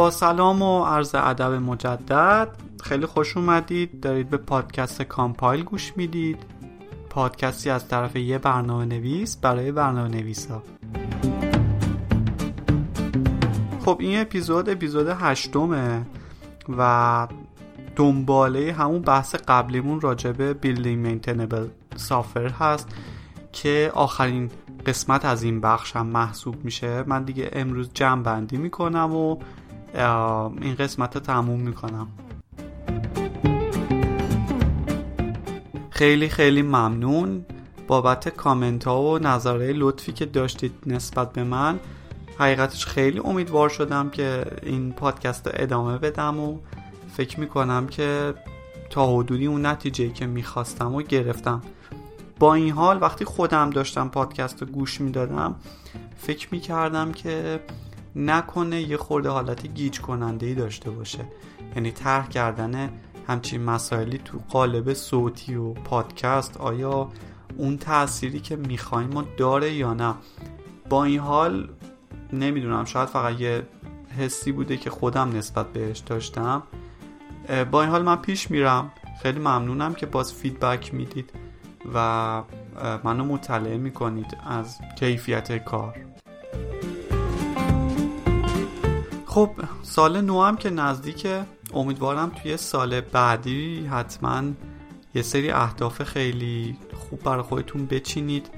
با سلام و عرض ادب مجدد. خیلی خوش اومدید. دارید به پادکست کامپایل گوش می‌دید. پادکستی از طرف یه برنامه نویس برای برنامه نویسا خب این اپیزود اپیزود هشتمه و دنباله همون بحث قبلیمون راجع به building maintainable software هست که آخرین قسمت از این بخش هم محسوب میشه. من دیگه امروز جمع بندی می‌کنم و این قسمت رو تموم می‌کنم. خیلی خیلی ممنون بابت کامنت ها و نظره لطفی که داشتید نسبت به من. حقیقتش خیلی امیدوار شدم که این پادکست رو ادامه بدم و فکر می‌کنم که تا حدودی اون نتیجه که می‌خواستم و گرفتم. با این حال وقتی خودم داشتم پادکست رو گوش می‌دادم فکر می‌کردم که نکنه یه خورده حالت گیج کننده ای داشته باشه. یعنی طرح کردن همچین مسائلی تو قالب صوتی و پادکست آیا اون تأثیری که می‌خوایم ما داره یا نه. با این حال نمی‌دونم شاید فقط یه حسی بوده که خودم نسبت بهش داشتم. با این حال من پیش میرم. خیلی ممنونم که باز فیدبک می‌دید و منو مطلع می‌کنید از کیفیت کار. خب سال نو هم که نزدیکه امیدوارم توی سال بعدی حتما یه سری اهداف خیلی خوب برای خودتون بچینید.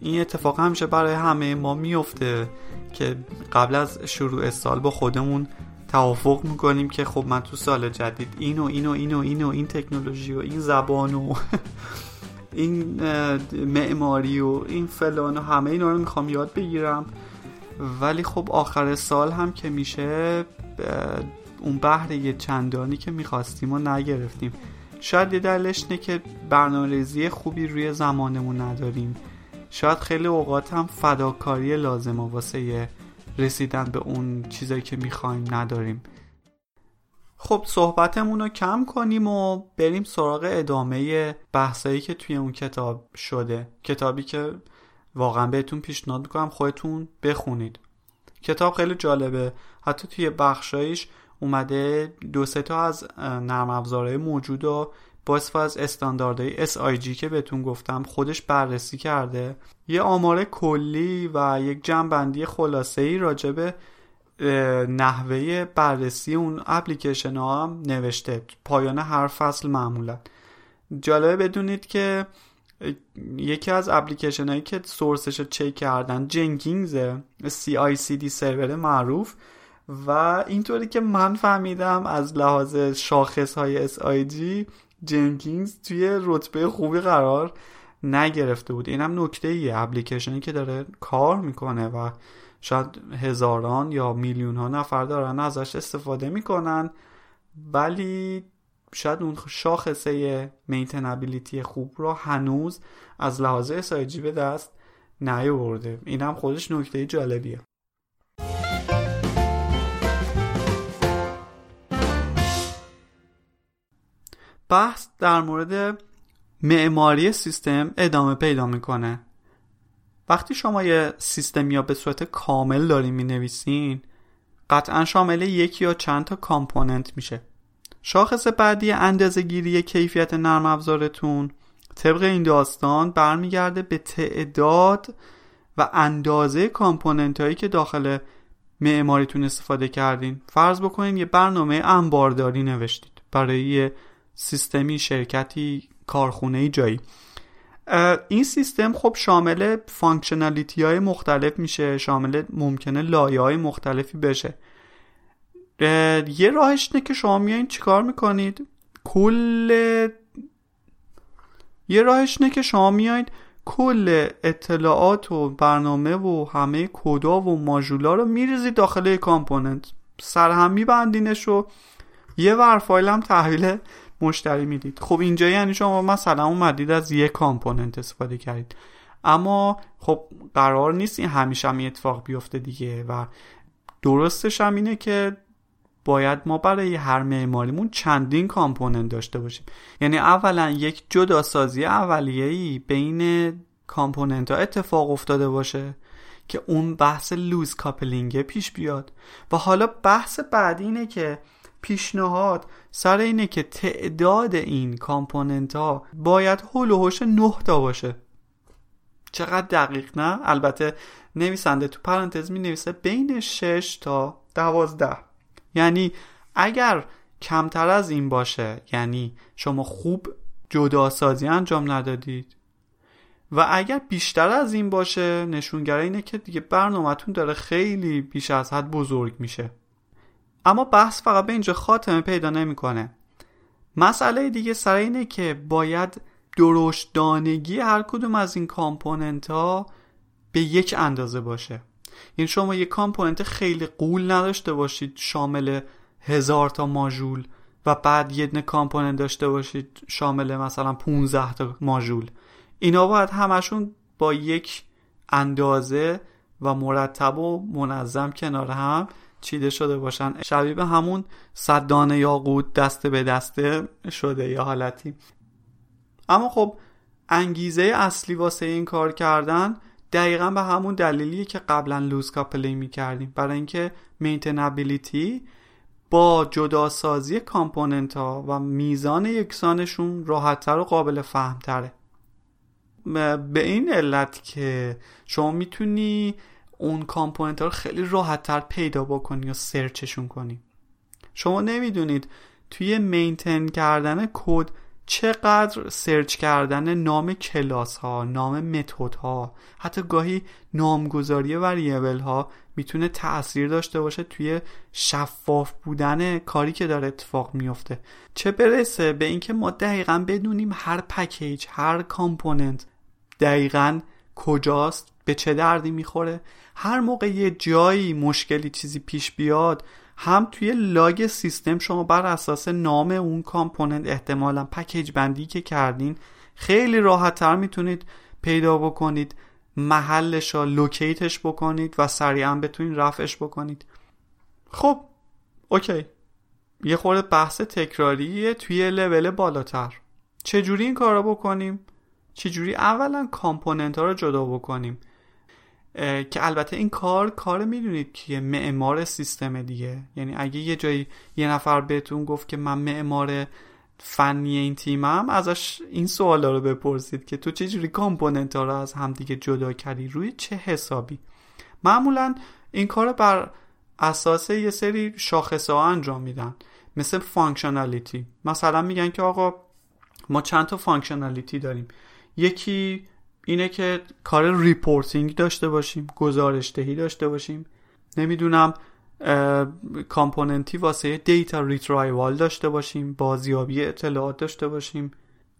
این اتفاق همیشه برای همه ما میفته که قبل از شروع سال با خودمون توافق می‌کنیم که خب من تو سال جدید اینو اینو اینو اینو این تکنولوژی و این زبان و این معماری و این فلان و همه اینا رو می‌خوام یاد بگیرم. ولی خب آخر سال هم که میشه اون بهره چندانی که می‌خواستیم و نگرفتیم. شاید یه دلش نه که برنامه ریزی خوبی روی زمانمون نداریم. شاید خیلی اوقات هم فداکاری لازمه واسه رسیدن به اون چیزایی که می‌خوایم نداریم. خب صحبتمون رو کم کنیم و بریم سراغ ادامه بحثایی که توی اون کتاب شده. کتابی که واقعا بهتون پیشنهاد می‌کنم خودتون بخونید. کتاب خیلی جالبه. حتی توی بخشایش اومده دو سه تا از نرم افزارهای موجود و با از استانداردهای SIG که بهتون گفتم خودش بررسی کرده. یه آمار کلی و یک جمعبندی خلاصه ای راجبه نحوه بررسی اون اپلیکیشن ها هم نوشته. پایان هر فصل معمولا. جالبه بدونید که یکی از اپلیکیشن هایی که سورسش رو چک کردن جنکینگزه CICD سرور معروف و اینطوری که من فهمیدم از لحاظ شاخص های SIG جنکینز توی رتبه خوبی قرار نگرفته بود. اینم نکته ایه اپلیکیشنی که داره کار می‌کنه و شاید هزاران یا میلیون ها نفر دارن ازش استفاده می‌کنن. ولی شاید اون شاخصه مینتنبیلیتی خوب رو هنوز از لحاظ اسایجی به دست نیاورده. اینم خودش نکته جالبیه. بحث در مورد معماری سیستم ادامه پیدا می‌کنه. وقتی شما یه سیستمی رو به صورت کامل دارین می نویسین قطعا شامل یکی یا چند تا component میشه. شاخص بعدی اندازه گیری کیفیت نرم افزارتون طبق این داستان برمیگرده به تعداد و اندازه component هایی که داخل معماریتون استفاده کردین. فرض بکنین یه برنامه انبارداری نوشتید برای یه سیستمی شرکتی کارخونه جایی. این سیستم خب شامل functionality های مختلف میشه شامل ممکنه لایه های مختلفی بشه. یه راهش اینه که شما میایین چیکار می‌کنید؟ کل یه راهش اینه که شما میایید کل اطلاعات و برنامه و همه کدا و ماژولا رو میریزید داخل component. سرهم میبندینش و یه war file هم تحویل مشتری می‌دید. خب اینجا یعنی شما مثلا اومدید از یک component استفاده کردید. اما خب قرار نیست این همیشه هم اتفاق بیفته دیگه و درستش هم اینه که باید ما برای هر معماریمون چندین component داشته باشیم. یعنی اولا یک جداسازی اولیه‌ای بین component ها اتفاق افتاده باشه که اون بحث loose coupling پیش بیاد. و حالا بحث بعدی اینه که پیشنهاد سر اینه که تعداد این کامپوننت ها باید هول و 9 تا باشه. چقدر دقیق نه؟ البته نویسنده تو پرانتز می نویسه بین 6 تا 12 یعنی اگر کمتر از این باشه یعنی شما خوب جداسازی انجام ندادید. و اگر بیشتر از این باشه نشونگره اینه که دیگه برنامهتون داره خیلی بیش از حد بزرگ میشه. اما بحث فقط به اینجا خاتمه پیدا نمی‌کنه. مسئله دیگه سر اینه که باید درشت دانگی هر کدوم از این component ها به یک اندازه باشه. این شما یک component خیلی غول نداشته باشید شامل هزار تا ماژول و بعد یه دونه component داشته باشید شامل مثلا 15 تا ماژول. اینا باید همشون با یک اندازه و مرتب و منظم کنار هم چیده شده باشن. شبیه به همون صدانه یاقوت دسته به دسته شده یا حالتی. اما خب انگیزه اصلی واسه این کار کردن دقیقا به همون دلیلیه که قبلا loose coupling می کردیم برای اینکه maintainability با جداسازی component ها و میزان یکسانشون راحتتر و قابل فهمتره. به این علت که شما می‌تونی اون component ها رو خیلی راحتتر پیدا بکنی یا search شون کنی. شما نمی‌دونید توی maintain کردن کد چقدر search کردن نام کلاس ها نام method ها حتی گاهی نامگذاری variable ها می‌تونه تاثیر داشته باشه توی شفاف بودن کاری که داره اتفاق میفته چه برسه به اینکه ما دقیقا بدونیم هر package هر component دقیقا کجاست به چه دردی می‌خوره. هر موقع یه جایی مشکلی چیزی پیش بیاد هم توی log سیستم شما بر اساس نام اون component احتمالا package بندی که کردین خیلی راحت تر می‌تونید پیدا بکنید محلش رو locate ش بکنید و سریعا بتونید رفعش بکنید. خب okay. یه خورده بحث تکراریه توی لول بالاتر. چجوری این کار رو بکنیم؟ چجوری اولا کامپوننت ها رو جدا بکنیم؟ که البته این کار کار می‌دونید که معمار سیستم دیگه. یعنی اگه یه جایی یه نفر بهتون گفت که من معمار فنی این تیمم ازش این سوالا رو بپرسید که تو چجوری کامپوننت ها رو از همدیگه جدا کردی؟ روی چه حسابی؟ معمولا این کار بر اساس یه سری شاخصه ها انجام میدن. مثل functionality مثلا میگن که آقا ما چند تا functionality داریم. یکی اینه که کار reporting داشته باشیم گزارش دهی داشته باشیم. نمی‌دونم component ی واسه data retrieval داشته باشیم بازیابی اطلاعات داشته باشیم.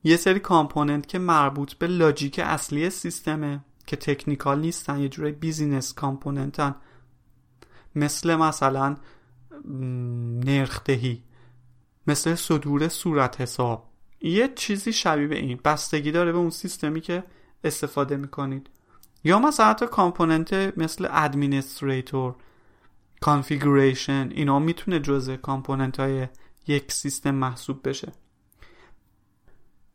یه سری component که مربوط به logic اصلی سیستمه که technical نیستن یه جوری business component ن. مثل مثلا نرخدهی مثل صدور صورت حساب. یه چیزی شبیه به این بستگی داره به اون سیستمی که استفاده می‌کنید. یا مثلا حتی component مثل administrator configuration اینا می‌تونه جزء component های یک سیستم محسوب بشه.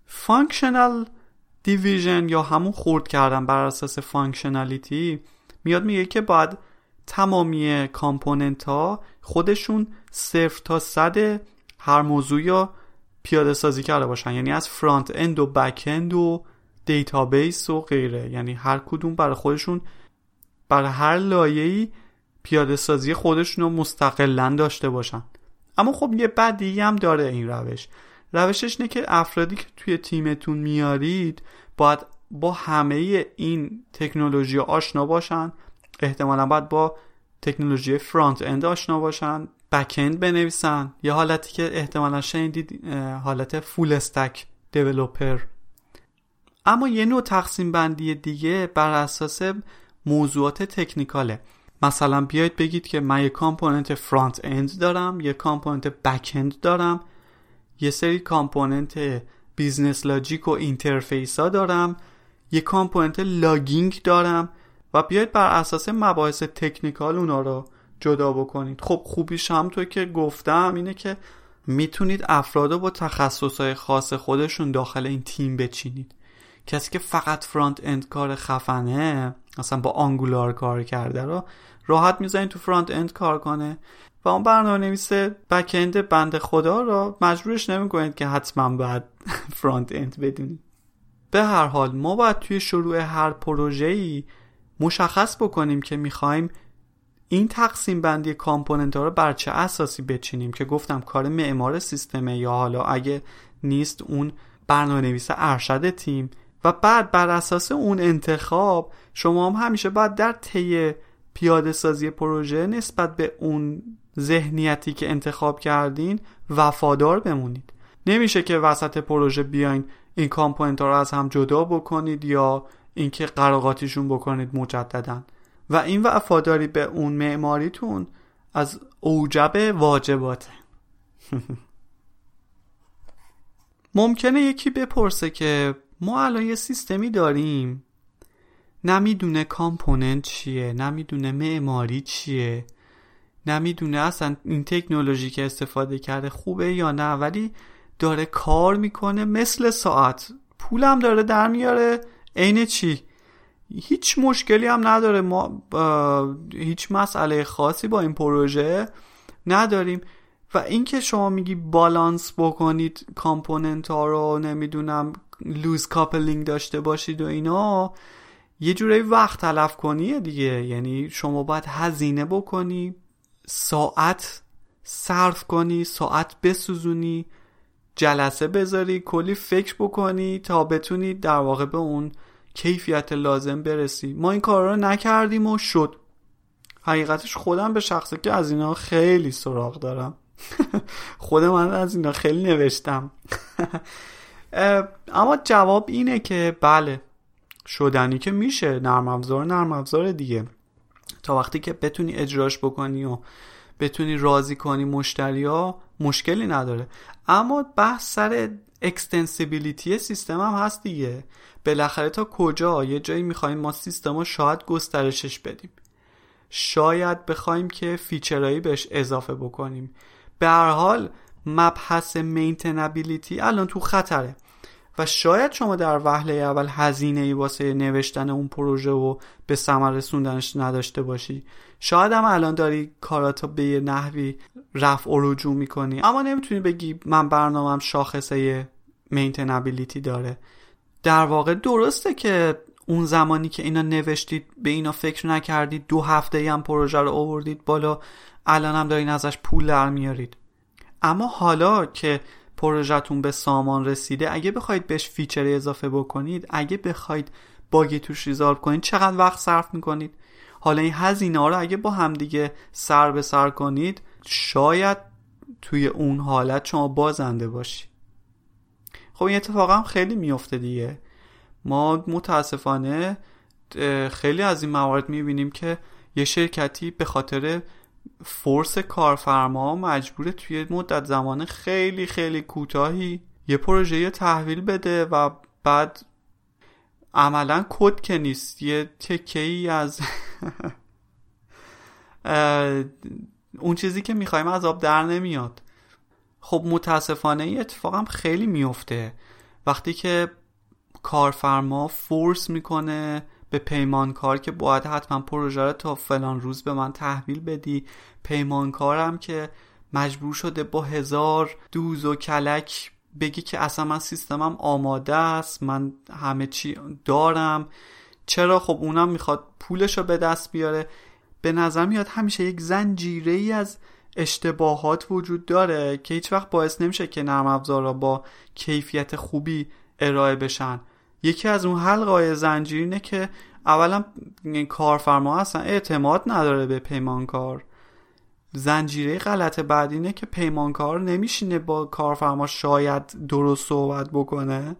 functional division یا همون خرد کردن بر اساس functionality میاد میگه که باید تمامی component ها خودشون صفر تا صد هر موضوع رو پیاده سازی کرده باشن. یعنی از front end و back end و database و غیره. یعنی هر کدوم برای خودشون برای هر لایه‌ای پیاده سازی خودشون رو مستقلا داشته باشن. اما خب یه بدی هم داره این روش. روشش اینه که افرادی که توی تیمتون میارید باید با همه این تکنولوژی آشنا باشن. احتمالا باید با تکنولوژی front end آشنا باشن back end بنویسن. یه حالتی که احتمالا شنیدید حالت full stack developer اما یه نوع تقسیم بندی دیگه بر اساس موضوعات technical ه. مثلا بیاید بگید که من یه component front end دارم یه component back end دارم یه سری component business logic و interface ها دارم یه component logging دارم و بیاید بر اساس مباحث technical اونا رو جدا بکنید. خب خوبیش هم تو که گفتم اینه که می‌تونید افراد رو با تخصصهای خاص خودشون داخل این تیم بچینید. کسی که فقط front end کار خفنه مثلا با Angular کار کرده رو راحت می‌ذارین تو front end کار کنه. و اون برنامه نویس back end بنده خدا رو مجبورش نمی‌کنید که حتما باید front end بدونید. به هر حال ما باید توی شروع هر پروژه‌ای مشخص بکنیم که می‌خوایم این تقسیم بندی component ها رو بر چه اساسی بچینیم که گفتم کار معمار سیستمه یا حالا اگه نیست اون برنامه نویس ارشد تیم و بعد بر اساس اون انتخاب شما هم همیشه باید در طی پیاده سازی پروژه نسبت به اون ذهنیتی که انتخاب کردین وفادار بمونید. نمیشه که وسط پروژه بیاین این کامپوننت رو از هم جدا بکنید یا اینکه قراقاتیشون بکنید مجددا. و این وفاداری به اون معماریتون از اوجب واجباته. ممکنه یکی بپرسه که ما الان یه سیستمی داریم. نمی‌دونه کامپوننت چیه نمی‌دونه معماری چیه نمی‌دونه اصلا این تکنولوژی که استفاده کرده خوبه یا نه ولی داره کار می‌کنه مثل ساعت. پولم داره در میاره. عین چی؟ هیچ مشکلی هم نداره. ما هیچ مسئله خاصی با این پروژه نداریم. و اینکه شما میگی بالانس بکنید کامپوننت ها رو نمی‌دونم loose coupling داشته باشید و اینا یه جوری وقت تلف کنیه دیگه. یعنی شما باید هزینه بکنی ساعت صرف کنی ساعت بسوزونی جلسه بذاری کلی فکر بکنی تا بتونی در واقع به اون کیفیت لازم برسی. ما این کار رو نکردیم و شد. حقیقتش خودم به شخصه که از اینا خیلی سراغ دارم. خود من از اینا خیلی نوشتم. اما جواب اینه که بله شدنی که میشه نرم افزار نرم افزار دیگه. تا وقتی که بتونی اجراش بکنی و بتونی راضی کنی مشتری ها مشکلی نداره. اما بحث سر extensibility سیستم هم هست دیگه. بالاخره تا کجا؟ یه جایی می‌خوایم ما سیستم رو شاید گسترشش بدیم. شاید بخوایم که feature هایی بهش اضافه بکنیم. به هر حال مبحث maintainability الان تو خطره. و شاید شما در وهله اول هزینه ای واسه نوشتن اون پروژه و به ثمر رسوندنش نداشته باشی. شاید هم الان داری کاراتو به یه نحوی رفع و رجوع می‌کنی. اما نمی‌تونی بگی من برنامه‌م شاخصه maintainability داره. در واقع درسته که اون زمانی که اینا نوشتید به اینا فکر نکردید دو هفته هم پروژه رو آوردید بالا الان هم دارین ازش پول در میارید. اما حالا که پروژه‌تون به سامان رسیده اگه بخواید بهش feature اضافه بکنید اگه بخواید bug ی توش resolve کنید چقدر وقت صرف می‌کنید؟ حالا این هزینه ها رو اگه با همدیگه سر به سر کنید شاید توی اون حالت شما بازنده باشی. خب این اتفاق هم خیلی میفته دیگه. ما متاسفانه خیلی از این موارد می‌بینیم که یه شرکتی به خاطر فورس کارفرما مجبوره توی مدت زمان خیلی خیلی کوتاهی یه پروژه تحویل بده و بعد عملا کد که نیست یه تکه ای از اون چیزی که می‌خوایم از آب در نمیاد. خب متاسفانه این اتفاقم خیلی میفته وقتی که کارفرما فورس می‌کنه به پیمانکار که باید حتما پروژه رو تا فلان روز به من تحویل بدی. پیمانکارم که مجبور شده با هزار دوز و کلک بگی که اصلا من سیستمم آماده است من همه چی دارم. چرا؟ خب اونم می‌خواد پولش رو به دست بیاره. به نظر میاد همیشه یک زنجیره ای از اشتباهات وجود داره که هیچ وقت باعث نمیشه که نرم افزارا با کیفیت خوبی ارائه بشن. یکی از اون حلقای زنجیری اینه که اولا کارفرما اصلا اعتماد نداره به پیمانکار. زنجیره غلط بعد اینه که پیمانکار نمیشینه با کارفرما شاید درست صحبت بکنه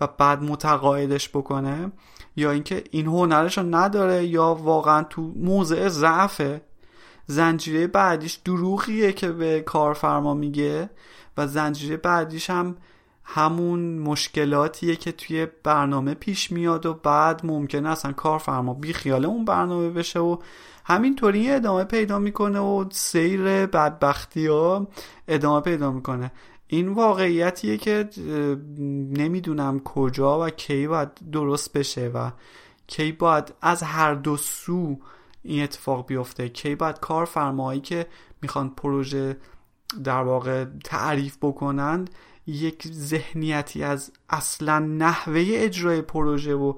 و بعد متقاعدش بکنه یا اینکه این هنرش رو نداره یا واقعا تو موضع ضعفه. زنجیره بعدیش دروغیه که به کارفرما میگه و زنجیره بعدیش هم همون مشکلاتیه که توی برنامه پیش میاد و بعد ممکنه اصلا کارفرما بی خیال اون برنامه بشه و همینطوری ادامه پیدا می‌کنه و سیر بدبختی ها ادامه پیدا می‌کنه. این واقعیتیه که نمی‌دونم کجا و کی باید درست بشه و کی باید از هر دو سو این اتفاق بیفته. کی باید کارفرمایی که می‌خوان پروژه در واقع تعریف بکنند یک ذهنیتی از اصلا نحوه اجرای پروژه و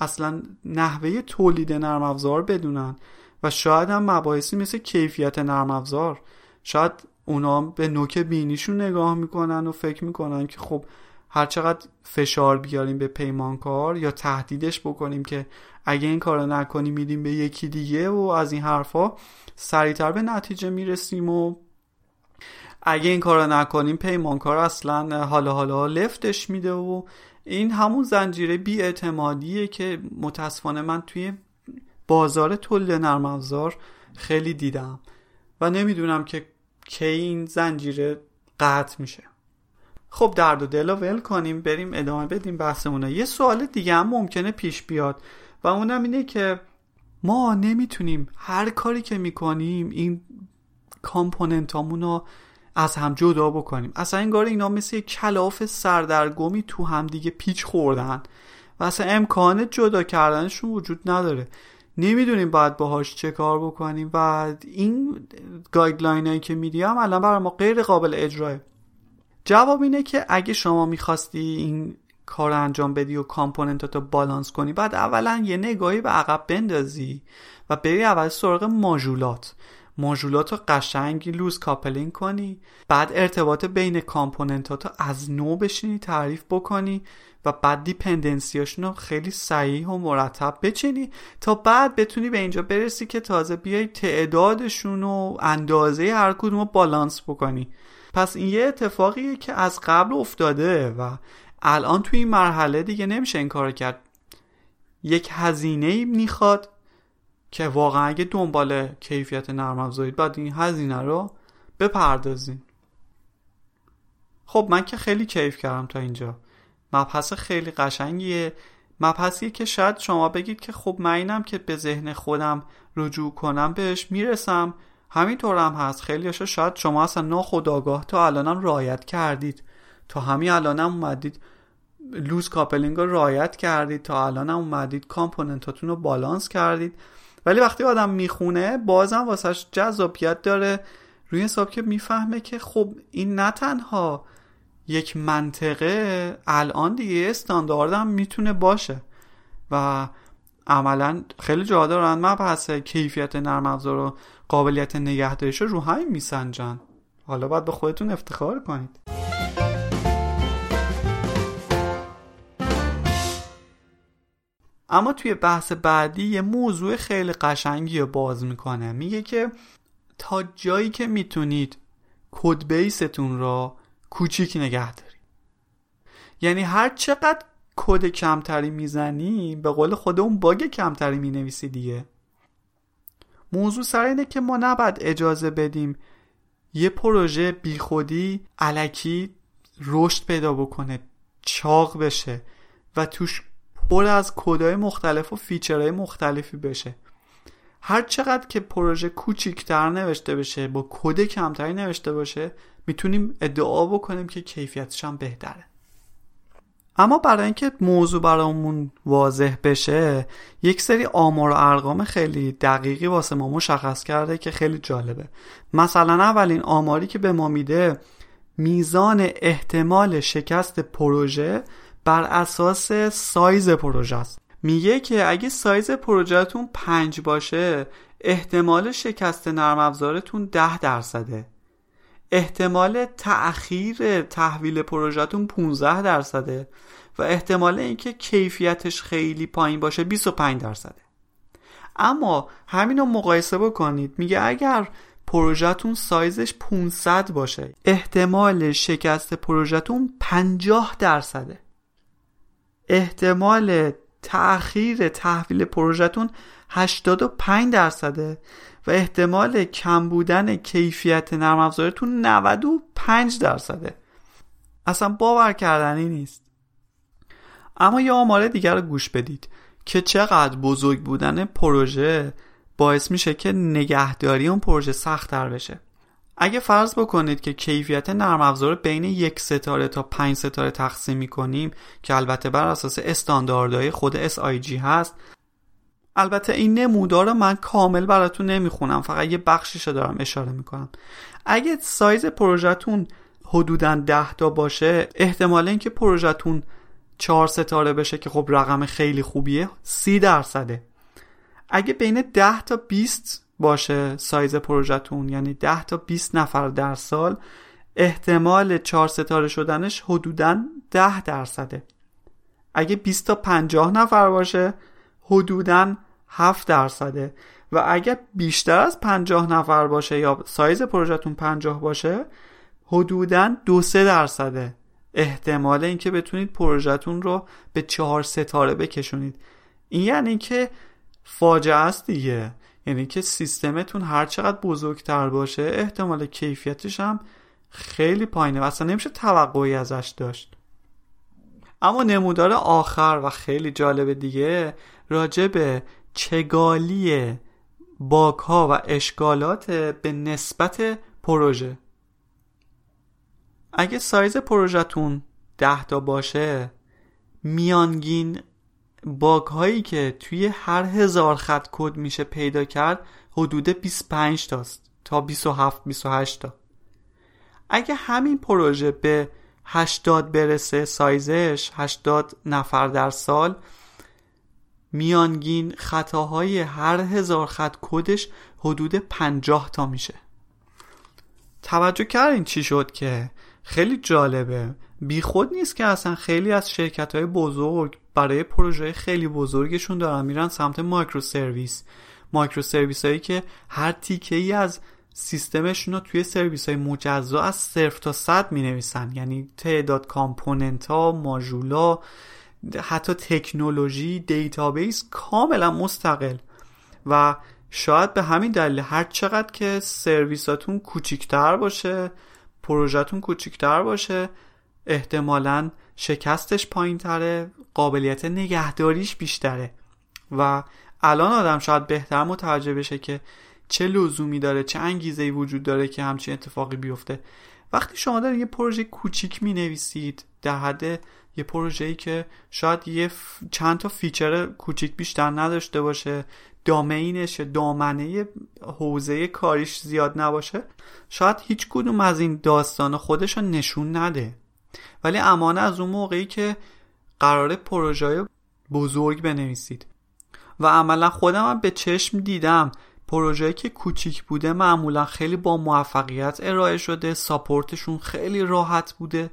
اصلا نحوه تولید نرم افزار بدونن. و شاید هم مباحثی مثل کیفیت نرم افزار. شاید اونا به نوک بینیشون نگاه می‌کنن و فکر می‌کنن که خب هرچقدر فشار بیاریم به پیمانکار یا تهدیدش بکنیم که اگه این کارو نکنی میدیم به یکی دیگه و از این حرفا سریعتر به نتیجه می‌رسیم و اگه این کارو نکنیم پیمانکار اصلا حالا حالا لفتش میده و این همون زنجیره بیاعتمادیه که متاسفانه من توی بازار تولید نرم افزار خیلی دیدم و نمی‌دونم که کی این زنجیره قطع میشه. خب درد و دل ول کنیم بریم ادامه بدیم بحثمونه یه سوال دیگه هم ممکنه پیش بیاد و اونم اینه که ما نمی‌تونیم هر کاری که می‌کنیم این کامپوننت رو از هم جدا بکنیم. اصلا انگار اینا مثل کلاف سردرگمی تو هم دیگه پیچ خوردن. و اصلا امکان جدا کردنشون وجود نداره. نمی‌دونیم باید باهاش چه کار بکنیم. و این guideline هایی که میدیم الان برای ما غیر قابل اجراست. جواب اینه که اگه شما می‌خواستی این کار انجام بدی و component اتو balance کنی باید اولا یه نگاهی به عقب بندازی و بری اول سراغ module ات. module ات رو قشنگ loose coupling کنی. بعد ارتباط بین component ات رو از نو بشینی تعریف بکنی و بعد دیپندنسیاشون رو خیلی صحیح و مرتب بچینی تا بعد بتونی به اینجا برسی که تازه بیای تعدادشون و اندازه هر کدوم رو بالانس بکنی. پس این یه اتفاقیه که از قبل افتاده و الان توی این مرحله دیگه نمیشه این کار کرد. یک هزینه می‌خواد. که واقعا اگه دنبال کیفیت نرم افزارید باید این هزینه رو بپردازین. خب من که خیلی کیف کردم تا اینجا. مبحث خیلی قشنگیه. مبحثیه که شاید شما بگید که خب من اینم که به ذهن خودم رجوع کنم بهش می‌رسم. همینطور هم هست. خیلی شاید شما اصلا ناخودآگاه تا الانم رعایت کردید. تا همین الانم اومدید loose coupling رو رعایت کردید. تا الانم اومدید component اتون رو بالانس کردید. ولی وقتی آدم می‌خونه بازم واسه‌ش جذابیت داره. روی حساب که می‌فهمه که خب این نه تنها یک منطقه الان دیگه استانداردم می‌تونه باشه. و عملا خیلی جا دارن مبحث کیفیت نرم افزار و قابلیت نگهداریش رو همین میسنجن. حالا باید به خودتون افتخار کنید. اما توی بحث بعدی یه موضوع خیلی قشنگی رو باز می‌کنه. میگه که تا جایی که می‌تونید code base تون را کوچیک نگه دارید. یعنی هر چقدر کد کمتری می‌زنی به قول خود اون bug کمتری می‌نویسی دیگه. موضوع سر اینه که ما نباید اجازه بدیم یه پروژه بیخودی الکی رشد پیدا بکنه چاق بشه و توش پر از کدهای مختلف و feature های مختلفی بشه. هر چقدر که پروژه کوچیکتر نوشته بشه با کد کمتری نوشته باشه می‌تونیم ادعا بکنیم که کیفیتش هم بهتره. اما برای اینکه موضوع برامون واضح بشه یک سری آمار و ارقام خیلی دقیقی واسه ما مشخص کرده که خیلی جالبه. مثلا اولین آماری که به ما میده میزان احتمال شکست پروژه بر اساس سایز پروژه است. میگه که اگه سایز پروژهتون پنج باشه احتمال شکست نرم افزارتون ده درصده. احتمال تأخیر تحویل پروژهتون 15 درصده و احتمال اینکه کیفیتش خیلی پایین باشه 25 درصده. اما همین رو مقایسه بکنید. میگه اگر پروژهتون سایزش 500 باشه احتمال شکست پروژهتون 50 درصده. احتمال تأخیر تحویل پروژهتون 85 درصده و احتمال کم بودن کیفیت نرم افزارتون 95 درصده. اصلا باور کردنی نیست. اما یه آمار دیگر رو گوش بدید که چقدر بزرگ بودن پروژه باعث میشه که نگهداری اون پروژه سختتر بشه. اگه فرض بکنید که کیفیت نرم افزار بین یک ستاره تا پنج ستاره تقسیم می‌کنیم که البته بر اساس استانداردهای خود SIG هست البته این نمودار رو من کامل براتون نمی‌خونم فقط یه بخشیش رو دارم اشاره می‌کنم. اگه سایز پروژهتون حدودا ده تا باشه احتمال اینکه پروژهتون چهار ستاره بشه که خب رقم خیلی خوبیه سی درصده. اگه بین 10 تا 20 باشه سایز پروژهتون. یعنی 10 تا 20 نفر در سال احتمال 4 ستاره شدنش حدودا 10 درصده. اگه 20 تا 50 نفر باشه حدودا 7 درصده. و اگه بیشتر از 50 نفر باشه یا سایز پروژهتون 50 باشه حدودا 2 3 درصده. احتمال اینکه بتونید پروژهتون رو به 4 ستاره بکشونید. این یعنی که فاجعه است دیگه. یعنی که سیستمتون هر چقدر بزرگتر باشه احتمال کیفیتش هم خیلی پایینه و اصلا نمیشه توقعی ازش داشت. اما نمودار آخر و خیلی جالب دیگه راجع به چگالی باک ها و اشکالات به نسبت پروژه. اگه سایز پروژهتون ده تا باشه میانگین باگ هایی که توی هر هزار خط کد میشه پیدا کرد حدود 25 تاست تا 27 28 تا. اگه همین پروژه به 80 برسه سایزش 80 نفر در سال میانگین خطاهای هر هزار خط کدش حدود 50 تا میشه. توجه کردین چی شد که؟ خیلی جالبه. بیخود نیست که اصلا خیلی از شرکت های بزرگ برای پروژه خیلی بزرگشون دارن میرن سمت مایکرو سرویس مایکرو سرویس هایی که هر تیکه ای از سیستمشون رو توی سرویس های مجزا از صفر تا صد می نویسن یعنی تعداد component ها ماژولا حتی تکنولوژی database کاملا مستقل. و شاید به همین دلیل هر چقدر که سرویساتون کوچیکتر باشه پروژه‌تون کوچیکتر باشه احتمالا شکستش پایین تره قابلیت نگهداریش بیشتره. و الان آدم شاید بهتر متوجه بشه که چه لزومی داره چه انگیزه وجود داره که همچین اتفاقی بیفته. وقتی شما دارید یه پروژه کوچیک می نویسید در حد یه پروژه ای که شاید یه چند تا feature کوچیک بیشتر نداشته باشه domain ش دامنه حوزه کاریش زیاد نباشه شاید هیچ کدوم از این داستان خودش نشون نده. ولی امان از اون موقعی که قرار پروژه بزرگ بنویسید. و عملا خودم هم به چشم دیدم. پروژه که کوچیک بوده معمولا خیلی با موفقیت ارائه شده ساپورتشون خیلی راحت بوده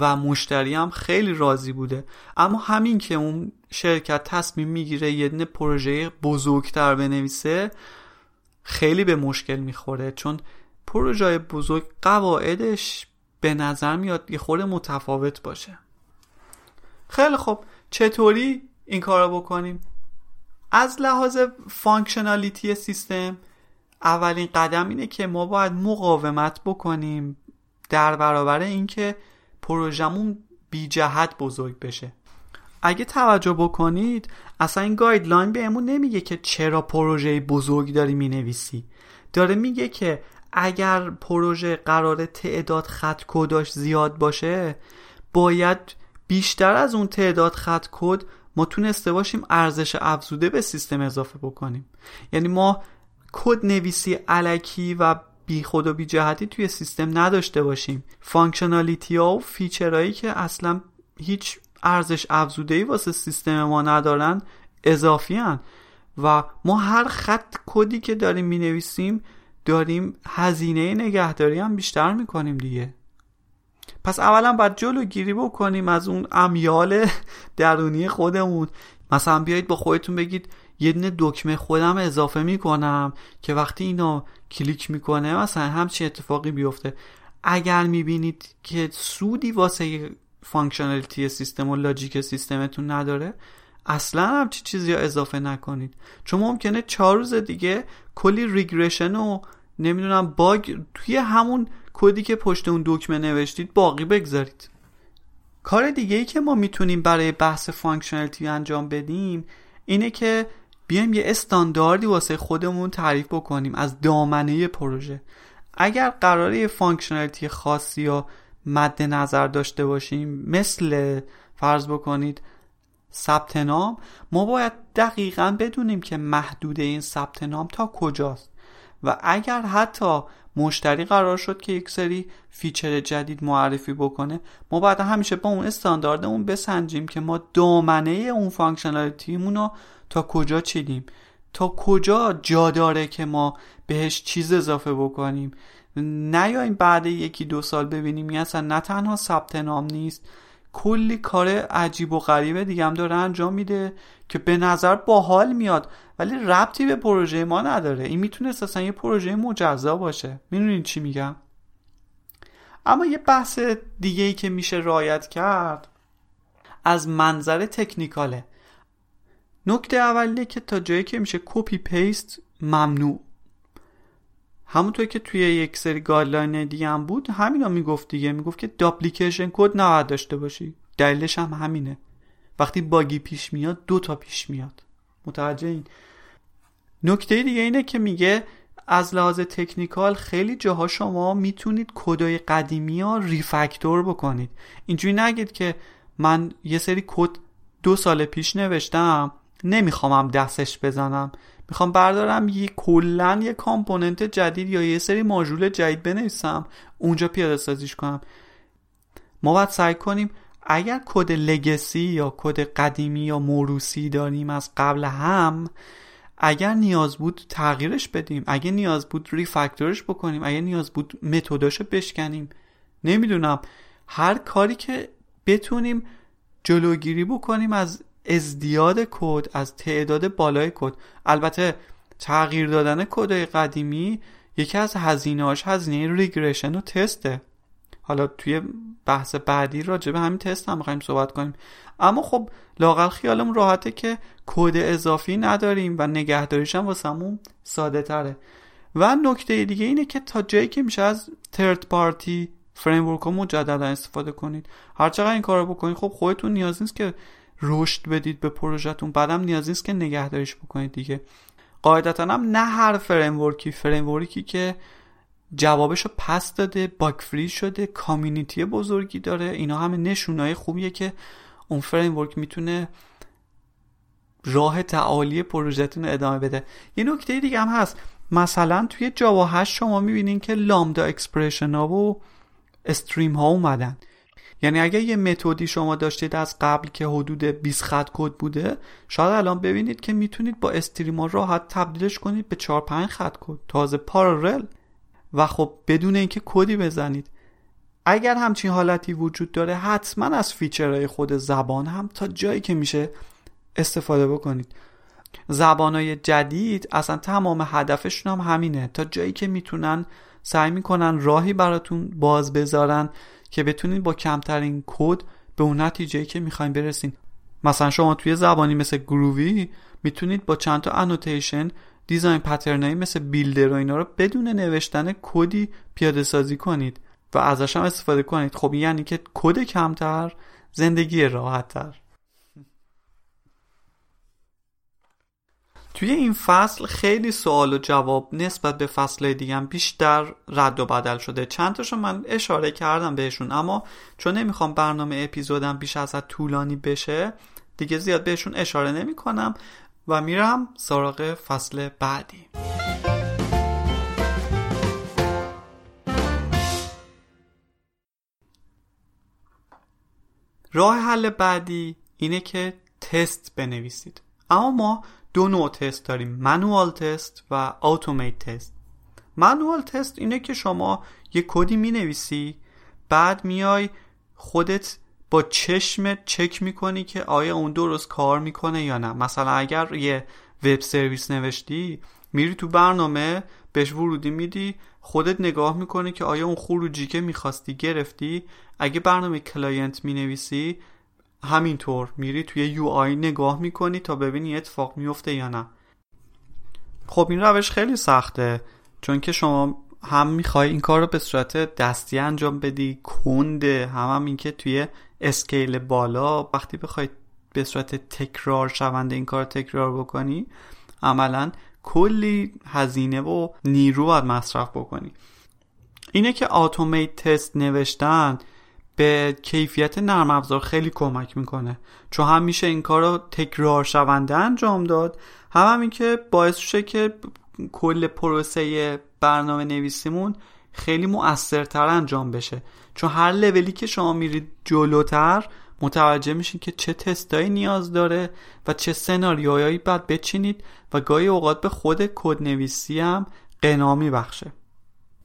و مشتری هم خیلی راضی بوده. اما همین که اون شرکت تصمیم می‌گیره یه دونه پروژه بزرگتر بنویسه خیلی به مشکل می‌خوره. چون پروژه بزرگ قواعدش به نظر میاد یه خورده متفاوت باشه. خیلی خب چطوری این کار رو بکنیم؟ از لحاظ functionality سیستم اولین قدم اینه که ما باید مقاومت بکنیم در برابر اینکه پروژمون بی جهت بزرگ بشه. اگه توجه بکنید اصلا این guideline بهمون نمیگه که چرا پروژه بزرگ داری می‌نویسی. داره میگه که اگر پروژه قرار تعداد خط کداش زیاد باشه باید بیشتر از اون تعداد خط کد ما تونسته باشیم ارزش افزوده به سیستم اضافه بکنیم یعنی ما کد نویسی الکی و بی خود و بی جهتی توی سیستم نداشته باشیم functionality ها و feature هایی که اصلا هیچ ارزش افزوده ای واسه سیستم ما ندارن اضافی هن. و ما هر خط کدی که داریم می نویسیم داریم هزینه نگهداری هم بیشتر می‌کنیم دیگه. پس اولا باید جلوگیری بکنیم از اون امیال درونی خودمون. مثلا بیایید با خودتون بگید یه دونه دکمه خودم اضافه می‌کنم که وقتی اینو کلیک می‌کنه مثلا همچین اتفاقی بیفته. اگر می‌بینید که سودی واسه functionality سیستم و logic سیستمتون نداره اصلا همچی چیزی اضافه نکنید. چون ممکنه چهار روز دیگه کلی regression و نمی‌دونم bug توی همون کدی که پشت اون دکمه نوشتید باقی بگذارید. کار دیگه ای که ما می‌تونیم برای بحث functionality انجام بدیم اینه که بیایم یه استانداردی واسه خودمون تعریف بکنیم از دامنه پروژه. اگر قراره یه functionality خاصی را مد نظر داشته باشیم مثل فرض بکنید ثبت نام ما باید دقیقا بدونیم که محدوده این ثبت نام تا کجاست. و اگر حتی مشتری قرار شد که یک سری feature جدید معرفی بکنه ما باید همیشه با اون استانداردمون بسنجیم که ما دامنه اون functionality مون رو تا کجا چیدیم. تا کجا جا داره که ما بهش چیز اضافه بکنیم. نیایم بعد یکی دو سال ببینیم این اصلا نه تنها ثبت نام نیست کلی کار عجیب و غریبه دیگه هم داره انجام میده که به نظر باحال میاد. ولی ربطی به پروژه ما نداره. این می‌تونه اصلا یه پروژه مجزا باشه. می‌دونین چی میگم؟ اما یه بحث دیگه ای که میشه رایت کرد از منظر technical ه. نکته اولیه که تا جایی که میشه copy paste ممنوع. همونطور که توی یک سری guideline دیگه هم بود همینا می‌گفت دیگه می‌گفت که duplication کد نباید داشته باشی. دلیلش هم همینه. وقتی باگی پیش میاد دو تا پیش میاد. متوجه این. نکته دیگه اینه که میگه از لحاظ technical خیلی جاها شما می‌تونید کدای قدیمی ها refactor بکنید. اینجوری نگید که من یه سری کد دو سال پیش نوشتم نمیخوامم دستش بزنم. می‌خوام بردارم یه کلا یه component جدید یا یه سری ماژول جدید بنویسم. اونجا پیاده سازیش کنم. ما باید سعی کنیم اگر کد legacy یا کد قدیمی یا موروثی داریم از قبل هم اگر نیاز بود تغییرش بدیم. اگر نیاز بود refactor ش بکنیم. اگر نیاز بود method اشو بشکنیم. نمی‌دونم. هر کاری که بتونیم جلوگیری بکنیم از ازدیاد کد از تعداد بالای کد. البته تغییر دادن کدای قدیمی یکی از هزینه‌هاش هزینه ریگرشن و تسته. حالا توی بحث بعدی راجع به همین تست هم می‌خوایم صحبت کنیم. اما خب لاقل خیالم راحته که کد اضافی نداریم و نگهداریش هم واسمون ساده تره. و نکته دیگه اینه که تا جایی که میشه از third party framework ها مجددا استفاده کنید. هر چقدر این کارو بکنید خب خودتون نیاز نیست که رشد بدید به پروژهتون. بعدم نیاز نیست که نگهداریش بکنید دیگه. قاعدتا هم نه هر framework ی framework ی که جوابشو پس داده bug free شده community بزرگی داره. اینا همه نشونای خوبیه که اون framework می‌تونه راه تعالی پروژهتون ادامه بده. یه نکته دیگه هم هست. مثلا توی جاوا 8 شما می‌بینین که lambda expression ها و stream ها اومدن. یعنی اگر یه method ی شما داشتید از قبل که حدود 20 خط کد بوده شاید الان ببینید که می‌تونید با stream ا راحت تبدیلش کنید به 4 5 خط کد. تازه parallel و خب بدون اینکه کدی بزنید. اگر همچین حالتی وجود داره حتما از feature های خود زبان هم تا جایی که میشه استفاده بکنید. زبانهای جدید اصلا تمام هدفشون هم همینه. تا جایی که می‌تونن سعی می‌کنن راهی براتون باز بذارن که بتونید با کمترین کد به اون نتیجه که می‌خواین برسین. مثلا شما توی زبانی مثل Groovy می‌تونید با چند تا annotation design pattern ایی مثل builder و اینا رو بدون نوشتن کدی پیاده سازی کنید و ازش هم استفاده کنید. خب یعنی که کد کمتر زندگی راحتتر. توی این فصل خیلی سوال و جواب نسبت به فصل دیگه بیشتر رد و بدل شده. چند تاشو من اشاره کردم بهشون اما چون نمی‌خوام برنامه اپیزودم بیش از طولانی بشه دیگه زیاد بهشون اشاره نمی کنم و میرم سراغ فصل بعدی. راه حل بعدی اینه که تست بنویسید. اما ما دو نوع تست داریم. منوال تست و اتومیت تست منوال تست اینه که شما یه کدی می نویسی بعد میای خودت با چشم چک می‌کنی که آیا اون درست کار می‌کنه یا نه. مثلا اگر یه وب سرویس نوشتی میری تو برنامه بهش ورودی میدی خودت نگاه می‌کنی که آیا اون خروجی که می‌خواستی گرفتی اگه برنامه client می‌نویسی همینطور میری توی UI نگاه می‌کنی تا ببینی اتفاق میفته یا نه. خب این روش خیلی سخته چون که شما هم می‌خوای این کار رو به صورت دستی انجام بدی کنده هم هم اینکه توی scale بالا وقتی بخوای به صورت تکرار شونده این کار تکرار بکنی عملا کلی هزینه و نیرو باید مصرف بکنی. اینه که اتومیت تست نوشتن به کیفیت نرم افزار خیلی کمک می‌کنه. چون هم میشه این کار رو تکرار شونده انجام داد. هم همین که باعث میشه که کل پروسه برنامه نویسیمون خیلی مؤثرتر انجام بشه. چون هر لولی که شما میرید جلوتر متوجه میشین که چه تستایی نیاز داره و چه سناریوهایی باید بچینید و گاهی اوقات به خود کد نویسی هم غنا میبخشه.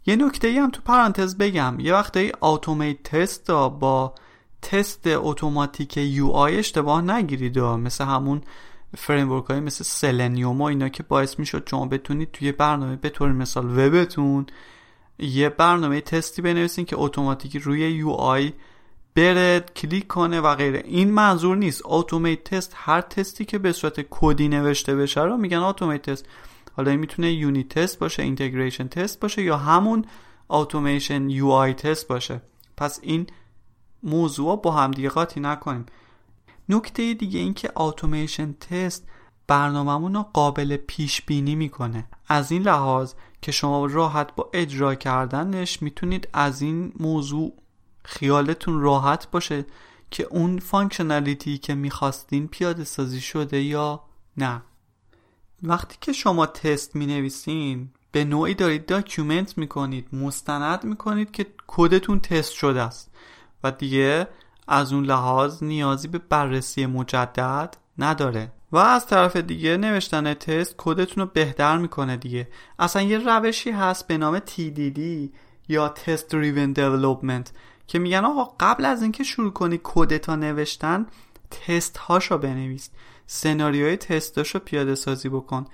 یه نکته هم تو پرانتز بگم. یه وقتایی automate test با تست اتوماتیک UI اشتباه نگیرید مثل همون framework های مثل Selenium و اینا که باعث می‌شد شما بتونید توی برنامه به طور مثال وبتون یه برنامه تستی بنویسین که اتوماتیکی روی UI بره کلیک کنه و غیره. این منظور نیست. automate test هر تستی که به صورت کدی نوشته بشه رو میگن automate test حالا این می‌تونه unit test باشه integration test باشه یا همون اتوماسیون UI test باشه. پس این موضوع با هم دیگه قاطی نکنیم. نکته دیگه این که اتوماسیون تست برنامهمون رو قابل پیش بینی می‌کنه. از این لحاظ که شما راحت با اجرا کردنش می‌تونید از این موضوع خیالتون راحت باشه که اون functionality که می‌خواستین پیاده سازی شده یا نه. وقتی که شما تست می نویسین به نوعی دارید document می کنید مستند می کنید که کدتون تست شده است. و دیگه از اون لحاظ نیازی به بررسی مجدد نداره. و از طرف دیگه نوشتن تست کدتون رو بهتر می‌کنه دیگه. اصلا یه روشی هست به نام TDD یا Test Driven Development که میگن آقا قبل از اینکه شروع کنی کدتا نوشتن تست هاشو بنویس. سناریوهای تستاشو پیاده سازی بکن.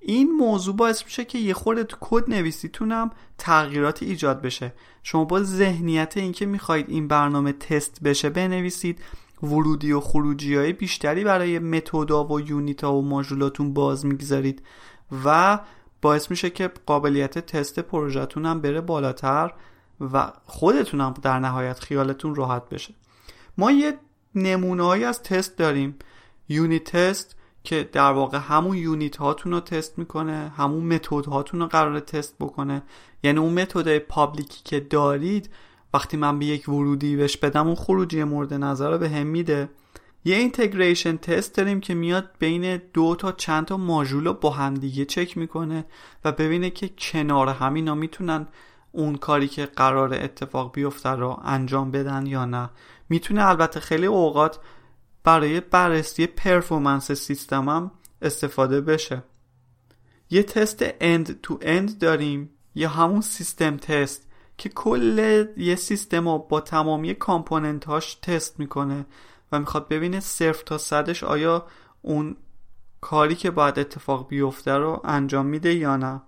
این موضوع باعث میشه که یه خورده تو کد نویسیتونم تغییرات ایجاد بشه. شما با ذهنیت اینکه می‌خواهید این برنامه تست بشه بنویسید. ورودی و خروجی های بیشتری برای متودا و یونیتا و ماژولاتون باز می‌گذارید و باعث میشه که قابلیت تست پروژهتون هم بره بالاتر و خودتون هم در نهایت خیالتون راحت بشه. ما یه نمونه از تست داریم. unit test که در واقع همون unit هاتون رو تست می‌کنه همون method هاتون رو قرار تست بکنه. یعنی اون method public ی که دارید وقتی من به یک ورودی بهش بدم اون خروجی مورد نظر رو به هم میده. یه integration test داریم که میاد بین دو تا چند تا ماژول رو با هم دیگه چک می‌کنه و ببینه که کنار همینا می‌تونن اون کاری که قرار اتفاق بیفته رو انجام بدن یا نه. می‌تونه البته خیلی اوقات برای بررسی performance سیستمم استفاده بشه. یه تست end to end داریم یا همون system test که کل یه سیستم رو با تمامی component هاش تست می‌کنه و می‌خواد ببینه صفر تا صدش آیا اون کاری که باید اتفاق بیفته رو انجام میده یا نه.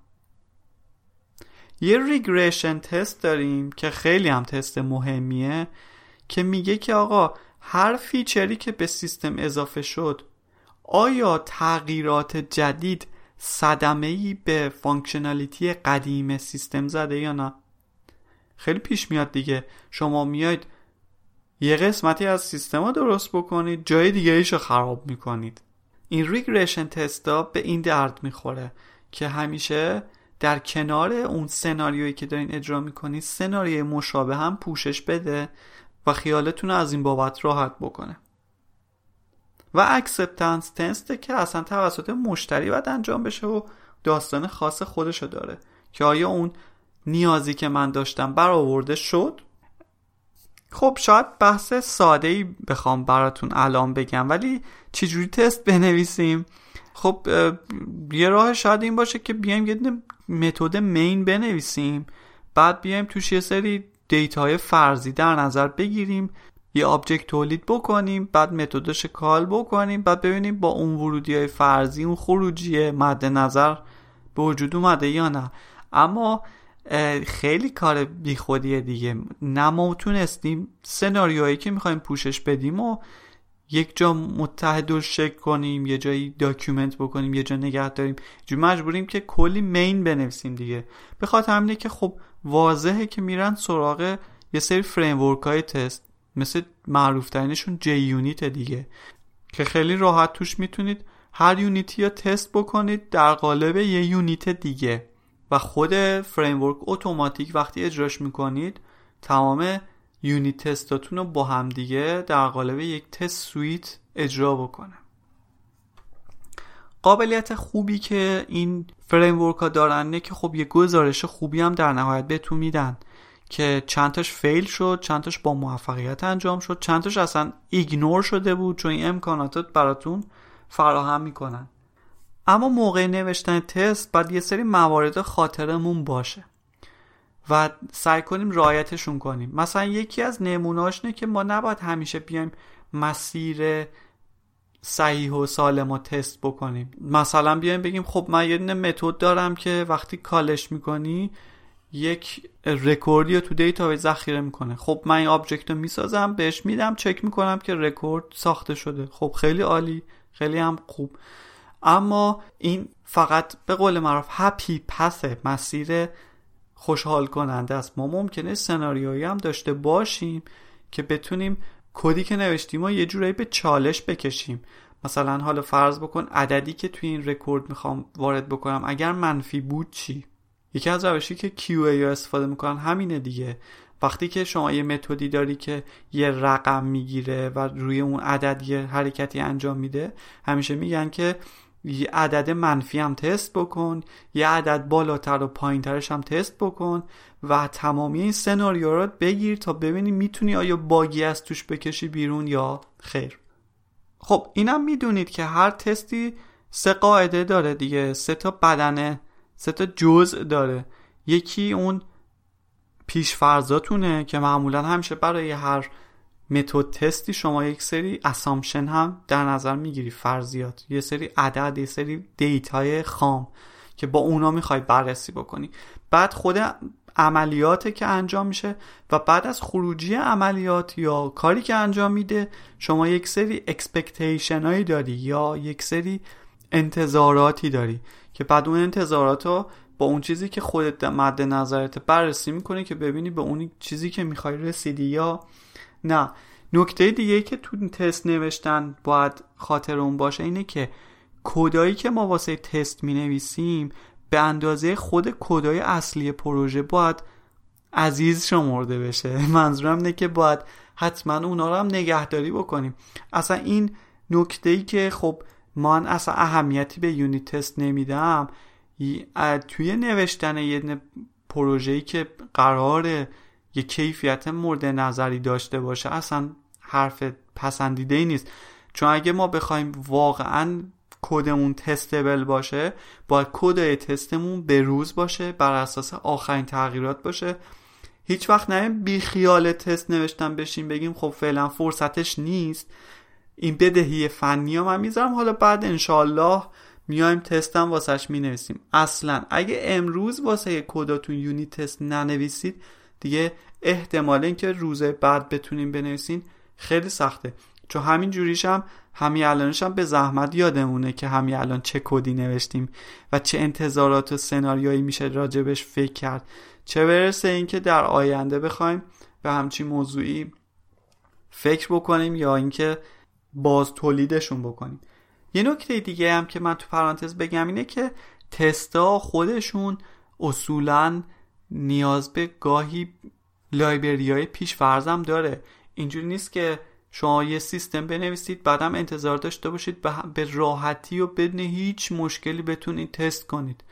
یه regression test داریم که خیلی هم تست مهمیه که میگه که آقا هر feature ی که به سیستم اضافه شد آیا تغییرات جدید صدمه ای به functionality قدیم سیستم زده یا نه؟ خیلی پیش میاد دیگه. شما میاید یه قسمتی از سیستم ها درست بکنید جای دیگه ایشو خراب می‌کنید. این regression test ا به این درد می‌خوره که همیشه در کنار اون سناریویی که دارین اجرا می‌کنید سناریوی مشابه هم پوشش بده. و خیالتون از این بابت راحت بکنه. و acceptance test ـه که اصلا توسط مشتری باید انجام بشه و داستان خاص خودشو داره. که آیا اون نیازی که من داشتم برآورده شد؟ خب شاید بحث ساده ای بخوام براتون الان بگم ولی چجوری تست بنویسیم؟ خب یه راه شاید این باشه که بیایم یه متد main بنویسیم. بعد بیایم توش یه سری data های فرضی در نظر بگیریم یه object تولید بکنیم بعد متدش call بکنیم بعد ببینیم با اون ورودی های فرضی اون خروجی مد نظر به وجود اومده یا نه. اما خیلی کار بیخودیه دیگه. نه ما تونستیم سناریوهایی که می‌خوایم پوشش بدیم و یک جا متحدش کنیم یه جایی document بکنیم یه جا نگه داریم. مجبوریم که کلی main بنویسیم دیگه. به خاطر همینه که خب واضحه که میرن سراغ یه سری framework های تست مثل معروف ترینشون JUnit دیگه که خیلی راحت توش می‌تونید هر unit ای را test بکنید در قالب یه unit دیگه. و خود framework اتوماتیک وقتی اجراش می‌کنید تمام unit test اتون رو با هم دیگه در قالب یک test suite اجرا بکنه. قابلیت خوبی که این framework ها دارن که خب یه گزارش خوبی هم در نهایت بهتون میدن که چندتاش fail شد چندتاش با موفقیت انجام شد چندتاش اصلا ignore شده بود چون این امکاناتت براتون فراهم می‌کنن. اما موقع نوشتن تست باید یه سری موارد خاطرمون باشه و سعی کنیم رعایتشون کنیم. مثلا یکی از نموناش اینه که ما نباید همیشه بیایم مسیر صحیح و سالم رو تست بکنیم. مثلا بیایم بگیم خب من یه متد دارم که وقتی call ش می‌کنی یک رکوردی رو تو data ذخیره می‌کنه. خب من این object رو می‌سازم بهش میدم چک می‌کنم که رکورد ساخته شده. خب خیلی عالی خیلی هم خوب. اما این فقط به قول معروف هپی پسه مسیر خوشحال کننده است. ما ممکنه سناریویی هم داشته باشیم که بتونیم کدی که نوشتیم و یه جورایی به چالش بکشیم. مثلا حالا فرض بکن عددی که توی این رکورد می‌خوام وارد بکنم اگر منفی بود چی؟ یکی از روشی که QA استفاده می‌کنن همینه دیگه. وقتی که شما یه متدی داری که یه رقم می‌گیره و روی اون عدد یه حرکتی انجام میده همیشه میگن که یه عدد منفی هم تست بکن یه عدد بالاتر و پایینترش هم تست بکن و تمامی این سناریو رو بگیر تا ببینی می‌تونی آیا bug ی از توش بکشی بیرون یا خیر. خب اینم می‌دونید که هر تستی سه قاعده داره دیگه سه تا بدنه سه تا جزء داره. یکی اون پیشفرزاتونه که معمولا همیشه برای هر متد تستی شما یک سری assumption هم در نظر می‌گیری فرضیات. یه سری عدد یه سری data ی خام که با اونا می‌خوای بررسی بکنی. بعد خود عملیات که انجام میشه و بعد از خروجی عملیات یا کاری که انجام میده شما یک سری expectation هایی داری یا یک سری انتظاراتی داری که بعد اون انتظارات رو با اون چیزی که خودت مد نظرت بررسی می‌کنی که ببینی به اون چیزی که می‌خوای رسیدی یا نه. نکته دیگه که تو تست نوشتن باید خاطرمون باشه اینه که کدایی که ما واسه تست می نویسیم به اندازه خود کدای اصلی پروژه باید عزیز شمرده بشه. منظورم اینه که باید حتما اونا رو هم نگهداری بکنیم. اصلا این نکته ای که خب من اصلا اهمیتی به یونیت تست نمیدم توی نوشتن یه پروژه‌ای که قراره یه کیفیت مورد نظری داشته باشه اصلا حرف پسندیده ای نیست. چون اگه ما بخوایم واقعا کدمون تستبل باشه باید کد تستمون به روز باشه بر اساس آخرین تغییرات باشه. هیچ وقت نمیم بی خیال تست نوشتن بشیم بگیم خب فعلا فرصتش نیست. این بدهی فنی من می‌ذارم. حالا بعد انشالله میایم تستم واسهش می‌نویسیم. اصلا اگه امروز واسه کداتون یونیت تست ننویسید دیگه احتمال اینکه روز بعد بتونیم بنویسین خیلی سخته. چون همین جوریش هم همین الانش هم به زحمت یادمونه که همین الان چه کدی نوشتیم و چه انتظارات و سناریویی میشه راجبش فکر کرد. چه برسه اینکه در آینده بخوایم به همچین موضوعی فکر بکنیم یا اینکه باز تولیدشون بکنیم. یه نکته دیگه هم که من تو پرانتز بگم اینه که تستا خودشون اصولا نیاز به گاهی library های پیش فرضم داره. اینجوری نیست که شما یه سیستم بنویسید بعدم انتظار داشته باشید به راحتی و بدون هیچ مشکلی بتونید تست کنید.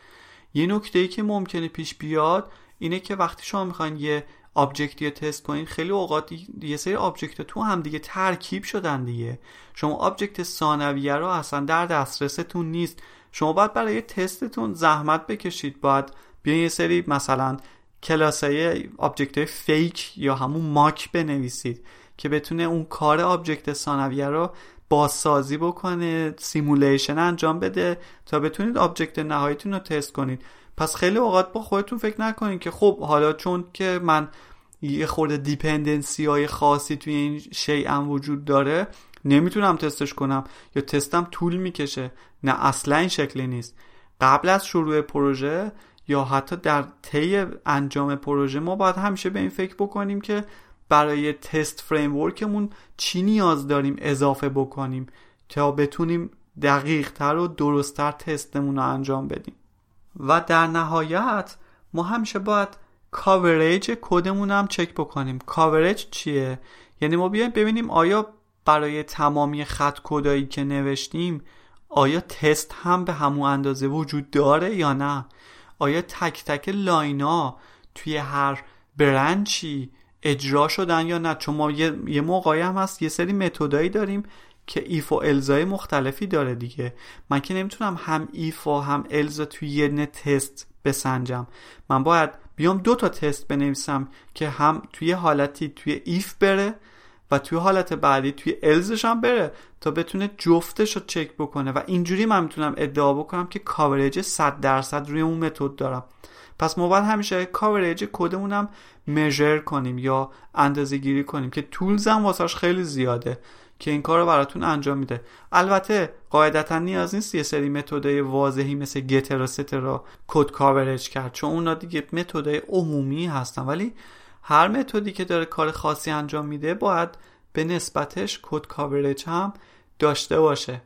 یه نکته ای که ممکنه پیش بیاد اینه که وقتی شما می‌خواین یه object ی رو تست کنید خیلی اوقات یه سری object تو هم دیگه ترکیب شدن دیگه. شما object ثانویه رو اصلا در دسترستون نیست. شما باید برای تستتون زحمت بکشید. باید بیاین یه سری مثلا کلاس object fake یا همون mock بنویسید که بتونه اون کار object ثانویه رو بازسازی بکنه simulation انجام بده تا بتونید object نهاییتون رو تست کنید. پس خیلی اوقات با خودتون فکر نکنید که خب حالا چون که من یه خورده dependency های خاصی توی این شیء وجود داره نمی‌تونم تستش کنم یا تستم طول می‌کشه. نه اصلا این شکلی نیست. قبل از شروع پروژه یا حتی در طی انجام پروژه ما باید همیشه به این فکر بکنیم که برای تست framework مون چی نیاز داریم اضافه بکنیم تا بتونیم دقیق تر و درستتر تستمون رو انجام بدیم. و در نهایت ما همیشه باید coverage کدمون هم چک بکنیم. coverage چیه؟ یعنی ما بیایم ببینیم آیا برای تمامی خط کدایی که نوشتیم آیا تست هم به همون اندازه وجود داره یا نه؟ آیا تک تک line ا توی هر branch ی اجرا شدن یا نه؟ چون ما یه, موقعی هم هست یه سری متدایی داریم که if و else ای مختلفی داره دیگه. من که نمی‌تونم هم if و هم else ا توی یه تست بسنجم. من باید بیام دو تا تست بنویسم که هم توی حالتی توی if بره و توی حالت بعدی توی else ش هم بره تا بتونه جفتش رو چک بکنه. و اینجوری من می‌تونم ادعا بکنم که coverage 100 درصد روی اون متد دارم. پس ما باید همیشه coverage کدمون هم measure کنیم یا اندازه گیری کنیم که tools هم واسش خیلی زیاده که این کار رو براتون انجام میده. البته قاعدتا نیاز نیست یه سری method ای واضحی مثل getter و setter ا code coverage کرد چون اونا دیگه method ای عمومی هستن. ولی هر method ی که داره کار خاصی انجام میده باید به نسبتش code coverage هم داشته باشه.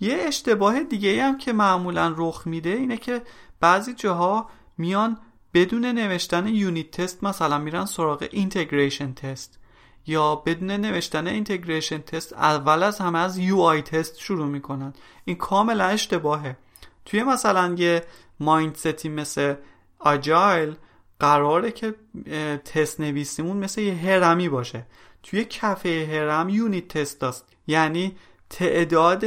یه اشتباه دیگه هم که معمولا رخ میده اینه که بعضی جاها میان بدون نوشتن unit test مثلا میرن سراغ integration test یا بدون نوشتن integration test اول از همه از UI test شروع می‌کنن. این کاملا اشتباهه. توی مثلا یه mindset ی مثل agile قراره که تست نویسیمون مثل یه هرمی باشه. توی کفه هرم unit test است یعنی تعداد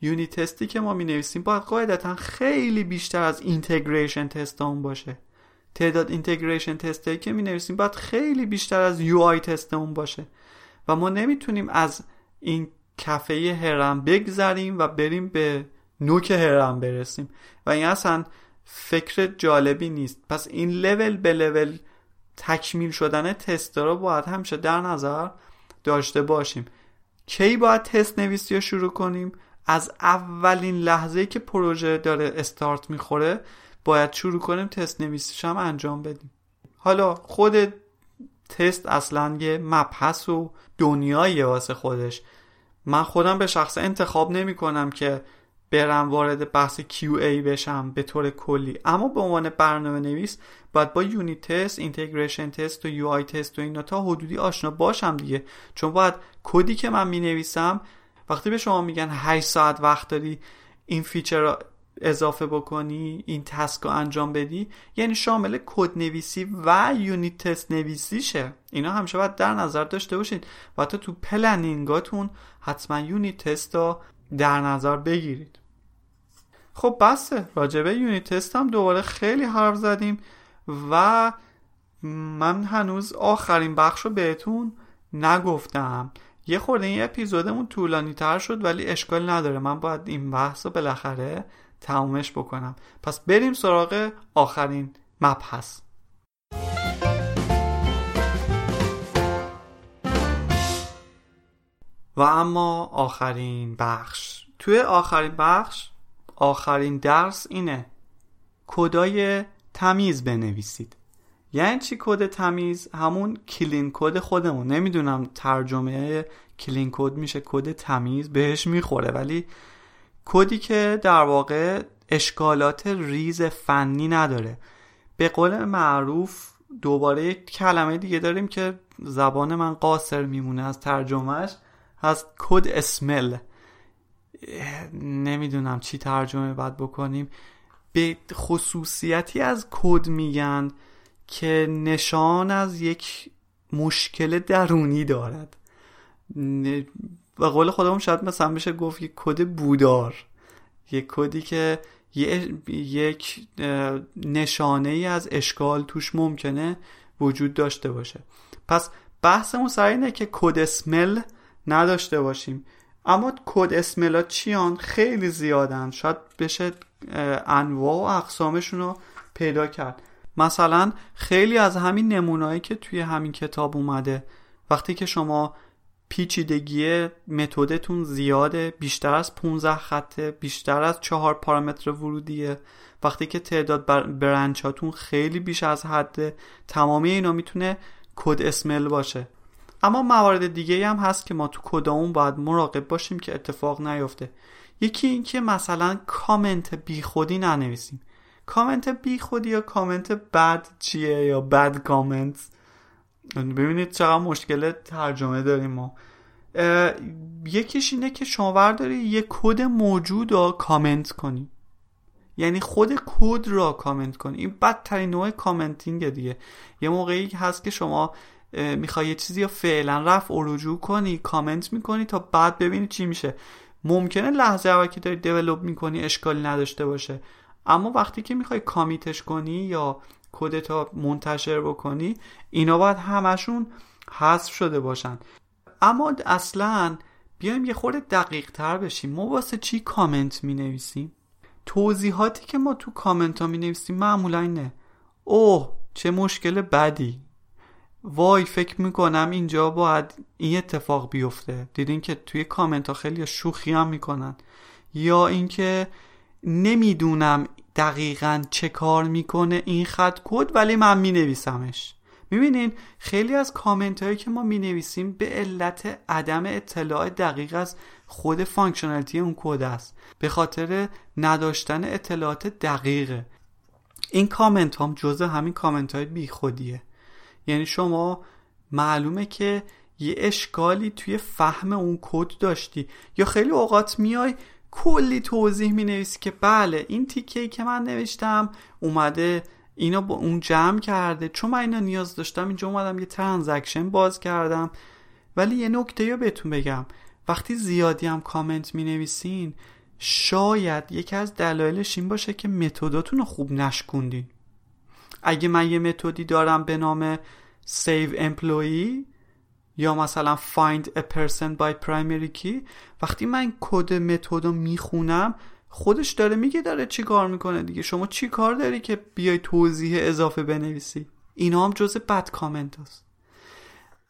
unit test ی که ما می نویسیم باید قاعدتا خیلی بیشتر از integration test امون باشه. تعداد integration test ی که می نویسیم باید خیلی بیشتر از UI test امون باشه. و ما نمی‌تونیم از این کفه هرم بگذریم و بریم به نوک هرم برسیم. و این اصلا فکر جالبی نیست. پس این لول به لول تکمیل شدن تست رو باید همیشه در نظر داشته باشیم. کی باید تست نویسی رو شروع کنیم؟ از اولین لحظه که پروژه داره استارت می‌خوره باید شروع کنیم تست نویسیش هم انجام بدیم. حالا خود تست اصلا یه مبحث و دنیاییه واسه خودش. من خودم به شخص انتخاب نمی کنم که برم وارد بحث QA بشم به طور کلی. اما به عنوان برنامه نویس باید با unit test، integration test و UI test و اینا تا حدودی آشنا باشم دیگه. چون باید کدی که من می نویسم وقتی به شما میگن 8 ساعت وقت داری این feature رو اضافه بکنی این task رو انجام بدی یعنی شامل کد نویسی و unit test نویسیشه. اینا همیشه باید در نظر داشته باشید و حتی تو planning اتون حتما unit test رو در نظر بگیرید. خب بسه راجبه unit test هم دوباره خیلی حرف زدیم و من هنوز آخرین بخش رو بهتون نگفتم. یه خورده این اپیزودمون طولانی تر شد ولی اشکال نداره. من باید این بحث رو بالاخره تمومش بکنم. پس بریم سراغ آخرین مبحث. و اما آخرین بخش. توی آخرین بخش آخرین درس اینه. کدای تمیز بنویسید. یعنی چی کد تمیز؟ همون clean code خودمون. نمی‌دونم ترجمه clean code میشه کد تمیز بهش می‌خوره ولی کدی که در واقع اشکالات ریز فنی نداره. به قول معروف دوباره یک کلمه دیگه داریم که زبان من قاصر میمونه از ترجمهش هست code smell. نمی‌دونم چی ترجمه باید بکنیم. به خصوصیتی از کد میگن که نشان از یک مشکل درونی دارد. و قول خودمون شاید مثلا بشه گفت یک کد بودار. یک کدی که یک نشانه ای از اشکال توش ممکنه وجود داشته باشه. پس بحثمون سر اینه که کد اسمل نداشته باشیم. اما کد اسملا چیان خیلی زیادن. شاید بشه انواع و اقسامشون رو پیدا کرد. مثلا خیلی از همین نمونایی که توی همین کتاب اومده وقتی که شما پیچیدگی متدتون زیاده بیشتر از 15 خطه بیشتر از چهار پارامتر ورودیه وقتی که تعداد برنچاتون خیلی بیش از حده تمامی اینا می‌تونه code smell باشه. اما موارد دیگه هم هست که ما تو کدامون باید مراقب باشیم که اتفاق نیفته. یکی اینکه مثلا کامنت بیخودی ننویسیم. کامنت بی خودی یا کامنت بد چیه یا bad comment؟ ببینید چقدر مشکل ترجمه داریم ما. یکیش اینه که شما برداری یه کد موجود رو کامنت کنی. یعنی خود کد را کامنت کنی. این بدترین نوع commenting دیگه. یه موقعی هست که شما می‌خوای یه چیزی رو فعلا رفع و کنی کامنت می‌کنی تا بعد ببینی چی میشه. ممکنه لحظه اول که داری دیولوب می‌کنی اشکالی نداشته باشه. اما وقتی که می‌خوای کامیتش کنی یا کدتا منتشر بکنی اینا باید همشون حذف شده باشن. اما اصلا بیایم یه خورده دقیق تر بشیم. ما واسه چی کامنت می نویسیم توضیحاتی که ما تو کامنت ها می نویسیم معمولا اینه. اوه چه مشکل بدی. وای فکر می‌کنم اینجا باید این اتفاق بیفته. دیدین که توی کامنت ها خیلی شوخی هم می‌کنن. یا اینکه نمی‌دونم دقیقا چه کار می‌کنه این خط کد ولی من مینویسمش. می‌بینین خیلی از کامنت هایی که ما می‌نویسیم به علت عدم اطلاع دقیق از خود functionality اون کد است. به خاطر نداشتن اطلاعات دقیقه. این کامنت هم جزء همین کامنت های بی خودیه یعنی شما معلومه که یه اشکالی توی فهم اون کد داشتی. یا خیلی اوقات میای کلی توضیح می نویسی که بله این تیکه که من نوشتم اومده اینو با اون جمع کرده. چون من اینو نیاز داشتم اینجا اومدم یه transaction باز کردم. ولی یه نکته رو بهتون بگم. وقتی زیادی هم کامنت می نویسین شاید یکی از دلایلش این باشه که متداتون رو خوب نشکوندین. اگه من یه متدی دارم به نام save employee یا مثلا find a person by primary key وقتی من کد متد رو می‌خونم خودش داره میگه داره چی کار می‌کنه دیگه. شما چی کار داری که بیای توضیح اضافه بنویسی؟ اینا هم جز بد کامنت هست.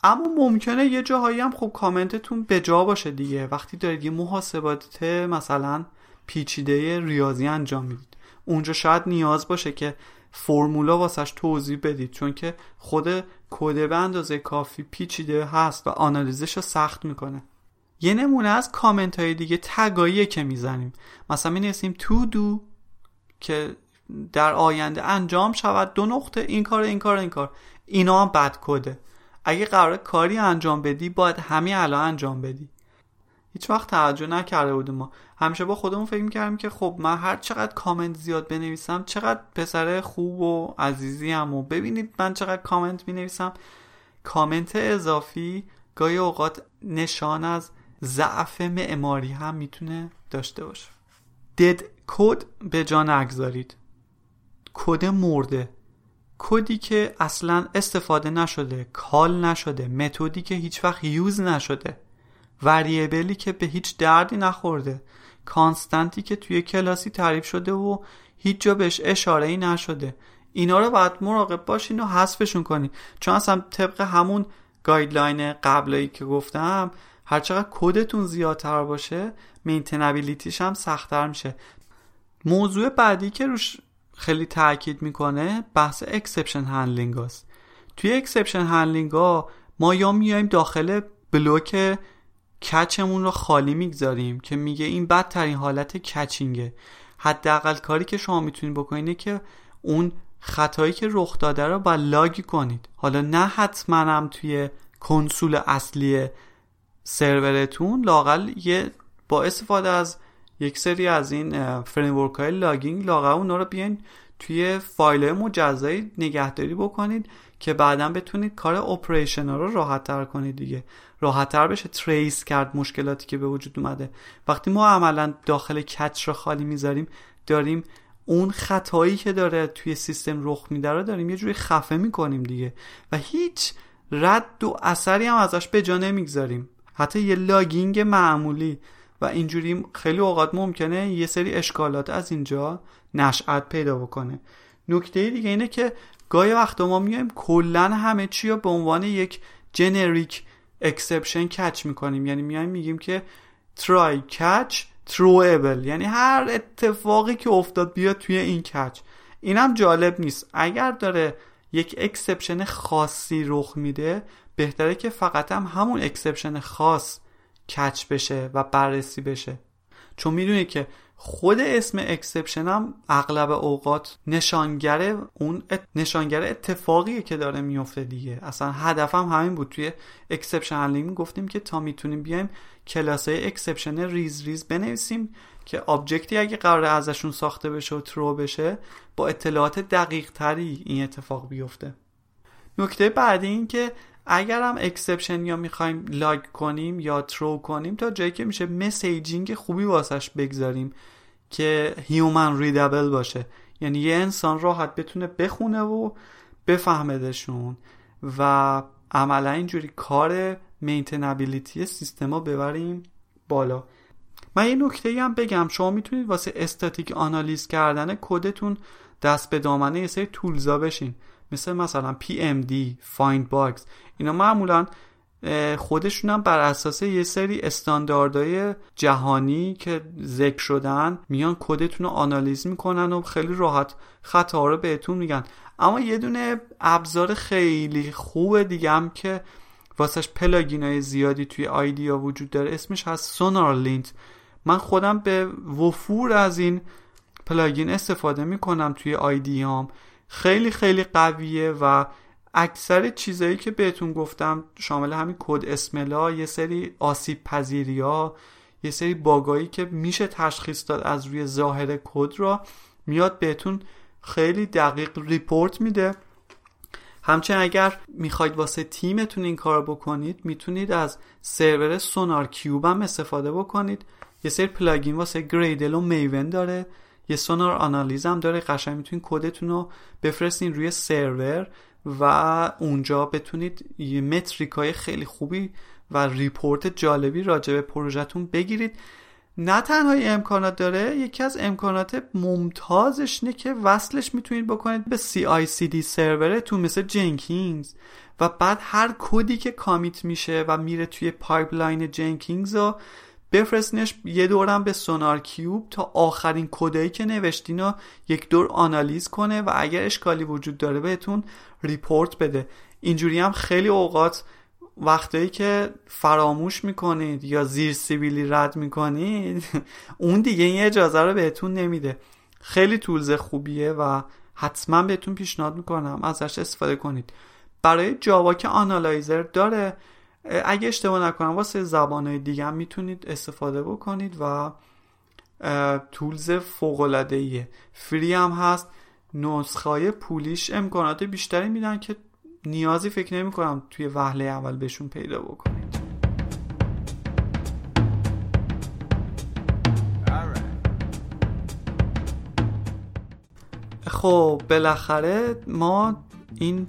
اما ممکنه یه جاهایی هم خب کامنتتون به جا باشه دیگه. وقتی دارید یه محاسبات مثلا پیچیده ریاضی انجام می‌دید. اونجا شاید نیاز باشه که فرمولا واسش توضیح بدید چون که خود کد به اندازه کافی پیچیده هست و آنالیزش رو سخت می‌کنه. یه نمونه از کامنت های دیگه تگاییه که می‌زنیم. مثلا می نویسیم تو دو که در آینده انجام شود. دو نقطه این کار این کار این کار. اینا هم بد کده اگه قرار کاری انجام بدی باید همین الان انجام بدی. هیچ وقت توجه نکرده بودیم ما. همیشه با خودمون فکر می‌کردیم که خب من هر چقدر کامنت زیاد بنویسم چقدر پسر خوب و عزیزی هم و ببینید من چقدر کامنت می‌نویسم. کامنت اضافی گاهی اوقات نشان از ضعف معماری هم می‌تونه داشته باشه. دد کد به جا نگذارید. کد مرده. کدی که اصلا استفاده نشده call نشده method ی که هیچ وقت use نشده. variable ی که به هیچ دردی نخورده. constant ی که توی کلاسی تعریف شده و هیچ جا بهش اشاره ای نشده. اینا رو باید مراقب باشین و حذفشون کنین. چون اصلا طبق همون guideline قبلی که گفتم هرچقدر کدتون زیادتر باشه maintainability ش هم سختتر میشه. موضوع بعدی که روش خیلی تاکید می‌کنه بحث exception handling هست توی exception handling ما یا میایم داخل block catch مون رو خالی می‌گذاریم که میگه این بدترین حالت catching ه. حداقل کاری که شما می‌تونید بکنید که اون خطایی که رخ داده رو با log کنید. حالا نه حتما هم توی کنسول اصلی سرورتون لاقل یه با استفاده از یک سری از این framework های logging لاقل اونا رو بیاین توی فایل مجزایی نگهداری بکنید که بعدا بتونید کار operation رو راحت تر کنید دیگه. راحت تر بشه trace کرد مشکلاتی که به وجود اومده. وقتی ما عملا داخل catch رو خالی می‌ذاریم داریم اون خطایی که داره توی سیستم رخ میده رو داریم یه جوری خفه می‌کنیم دیگه. و هیچ رد و اثری هم ازش به جا نمی‌گذاریم. حتی یه logging معمولی. و اینجوری خیلی اوقات ممکنه یه سری اشکالات از اینجا نشأت پیدا بکنه. نکته دیگه اینه که گاهی وقت ما میایم کلا همه چی رو به عنوان یک generic exception catch می‌کنیم. یعنی میایم میگیم که try catch throwable یعنی هر اتفاقی که افتاد بیاد توی این catch اینم جالب نیست. اگر داره یک exception خاصی رخ میده بهتره که فقط هم همون exception خاص catch بشه و بررسی بشه. چون می‌دونی که خود اسم exception هم اغلب اوقات نشانگر اون نشانگر اتفاقیه که داره میفته دیگه. اصلا هدفم همین بود. توی exception handling گفتیم که تا می‌تونیم بیایم کلاسای exception ریز ریز بنویسیم که object ی اگه قرار ازشون ساخته بشه و throw بشه با اطلاعات دقیق تری این اتفاق بیفته. نکته بعدی این که اگر هم exception یا می‌خوایم log کنیم یا throw کنیم تا جایی که میشه messaging خوبی واسش بگذاریم. که human readable باشه. یعنی یه انسان راحت بتونه بخونه و بفهمدشون و عملا اینجوری کار maintainability سیستما ببریم بالا. من یه نکته هم بگم. شما می‌تونید واسه استاتیک آنالیز کردن کدتون دست به دامن یه سری tools ا بشین. مثل مثلا PMD, FindBugs اینا معمولا خودشون هم بر اساس یه سری استانداردهای جهانی که ذکر شدن میان کدتون رو آنالیز می‌کنن و خیلی راحت خطا رو بهتون میگن. اما یه دونه ابزار خیلی خوب دیگه هم که واسهش plugin های زیادی توی IDEA وجود داره اسمش هست SonarLint من خودم به وفور از این plugin استفاده می‌کنم توی IDEA هم خیلی خیلی قویه و اکثر چیزایی که بهتون گفتم شامل همین code smell ا یه سری آسیب پذیری ها یه سری bug ایی که میشه تشخیص داد از روی ظاهر کد را میاد بهتون خیلی دقیق report میده. همچنین اگر می‌خواید واسه تیمتون این کار بکنید می‌تونید از سرور SonarQube هم استفاده بکنید. یه سری plugin واسه Gradle و Maven داره. یه Sonar آنالیز هم داره. قشنگ می‌تونید کدتون رو بفرستین روی سرور. و اونجا بتونید یه metric های خیلی خوبی و report جالبی راجع به پروژهتون بگیرید. نه تنها امکانات داره یکی از امکانات ممتازش اینه که وصلش می‌تونید بکنید به CI/CD سرورتون مثل Jenkins و بعد هر کدی که commit میشه و میره توی pipeline Jenkins رو بفرستنش یه دورم به SonarQube تا آخرین کدایی که نوشتین رو یک دور آنالیز کنه و اگر اشکالی وجود داره بهتون report بده. اینجوری هم خیلی اوقات وقتایی که فراموش می‌کنید یا زیر سیبیلی رد می‌کنید اون دیگه این اجازه رو بهتون نمیده. خیلی tools خوبیه و حتما بهتون پیشنهاد می‌کنم ازش استفاده کنید. برای Java که analyzer داره اگه اشتباه نکنم واسه زبانهای دیگه هم می‌تونید استفاده بکنید و تولز فوق ایه فری هم هست. نسخه پولیش امکانات بیشتری میدن که نیازی فکر نمی کنم توی وهله اول بهشون پیدا بکنید. خب بالاخره ما این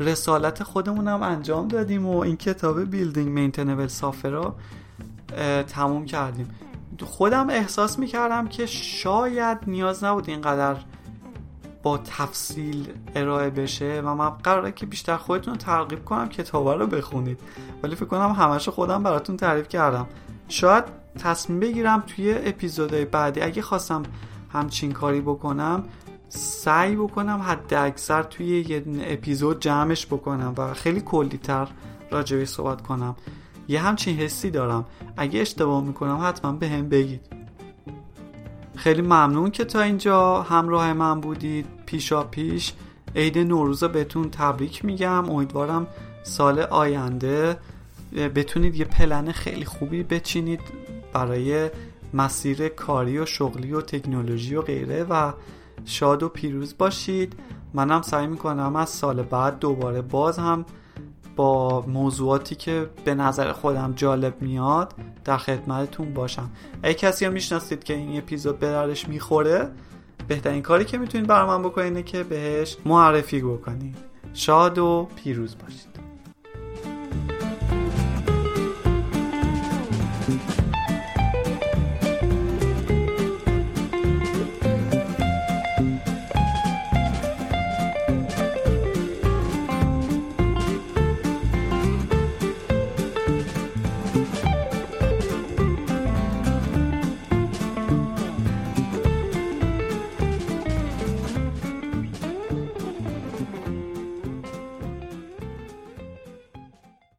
رسالت خودمون هم انجام دادیم و این کتاب بیلدینگ مینتنبل سافر تموم کردیم. خودم احساس می‌کردم که شاید نیاز نبود اینقدر با تفصیل ارائه بشه و من قراره که بیشتر خودتون رو ترغیب کنم کتابا رو بخونید. ولی فکر کنم همش خودم براتون تعریف کردم. شاید تصمیم بگیرم توی اپیزودهای بعدی اگه خواستم همچین کاری بکنم سعی بکنم حد اکثر توی یه اپیزود جمعش بکنم و خیلی کلی تر راجبه صحبت کنم. یه همچین حسی دارم. اگه اشتباه می‌کنم حتما به هم بگید. خیلی ممنون که تا اینجا همراه من بودید. پیشا پیش عید نوروز بهتون تبریک میگم. امیدوارم سال آینده بتونید یه پلن خیلی خوبی بچینید برای مسیر کاری و شغلی و تکنولوژی و غیره و شاد و پیروز باشید. منم سعی می‌کنم از سال بعد دوباره باز هم با موضوعاتی که به نظر خودم جالب میاد در خدمتتون باشم. اگه کسی هم می‌شناسید که این اپیزود به دردش می‌خوره بهترین کاری که می‌تونید برای من بکنید که بهش معرفی بکنید. شاد و پیروز باشید.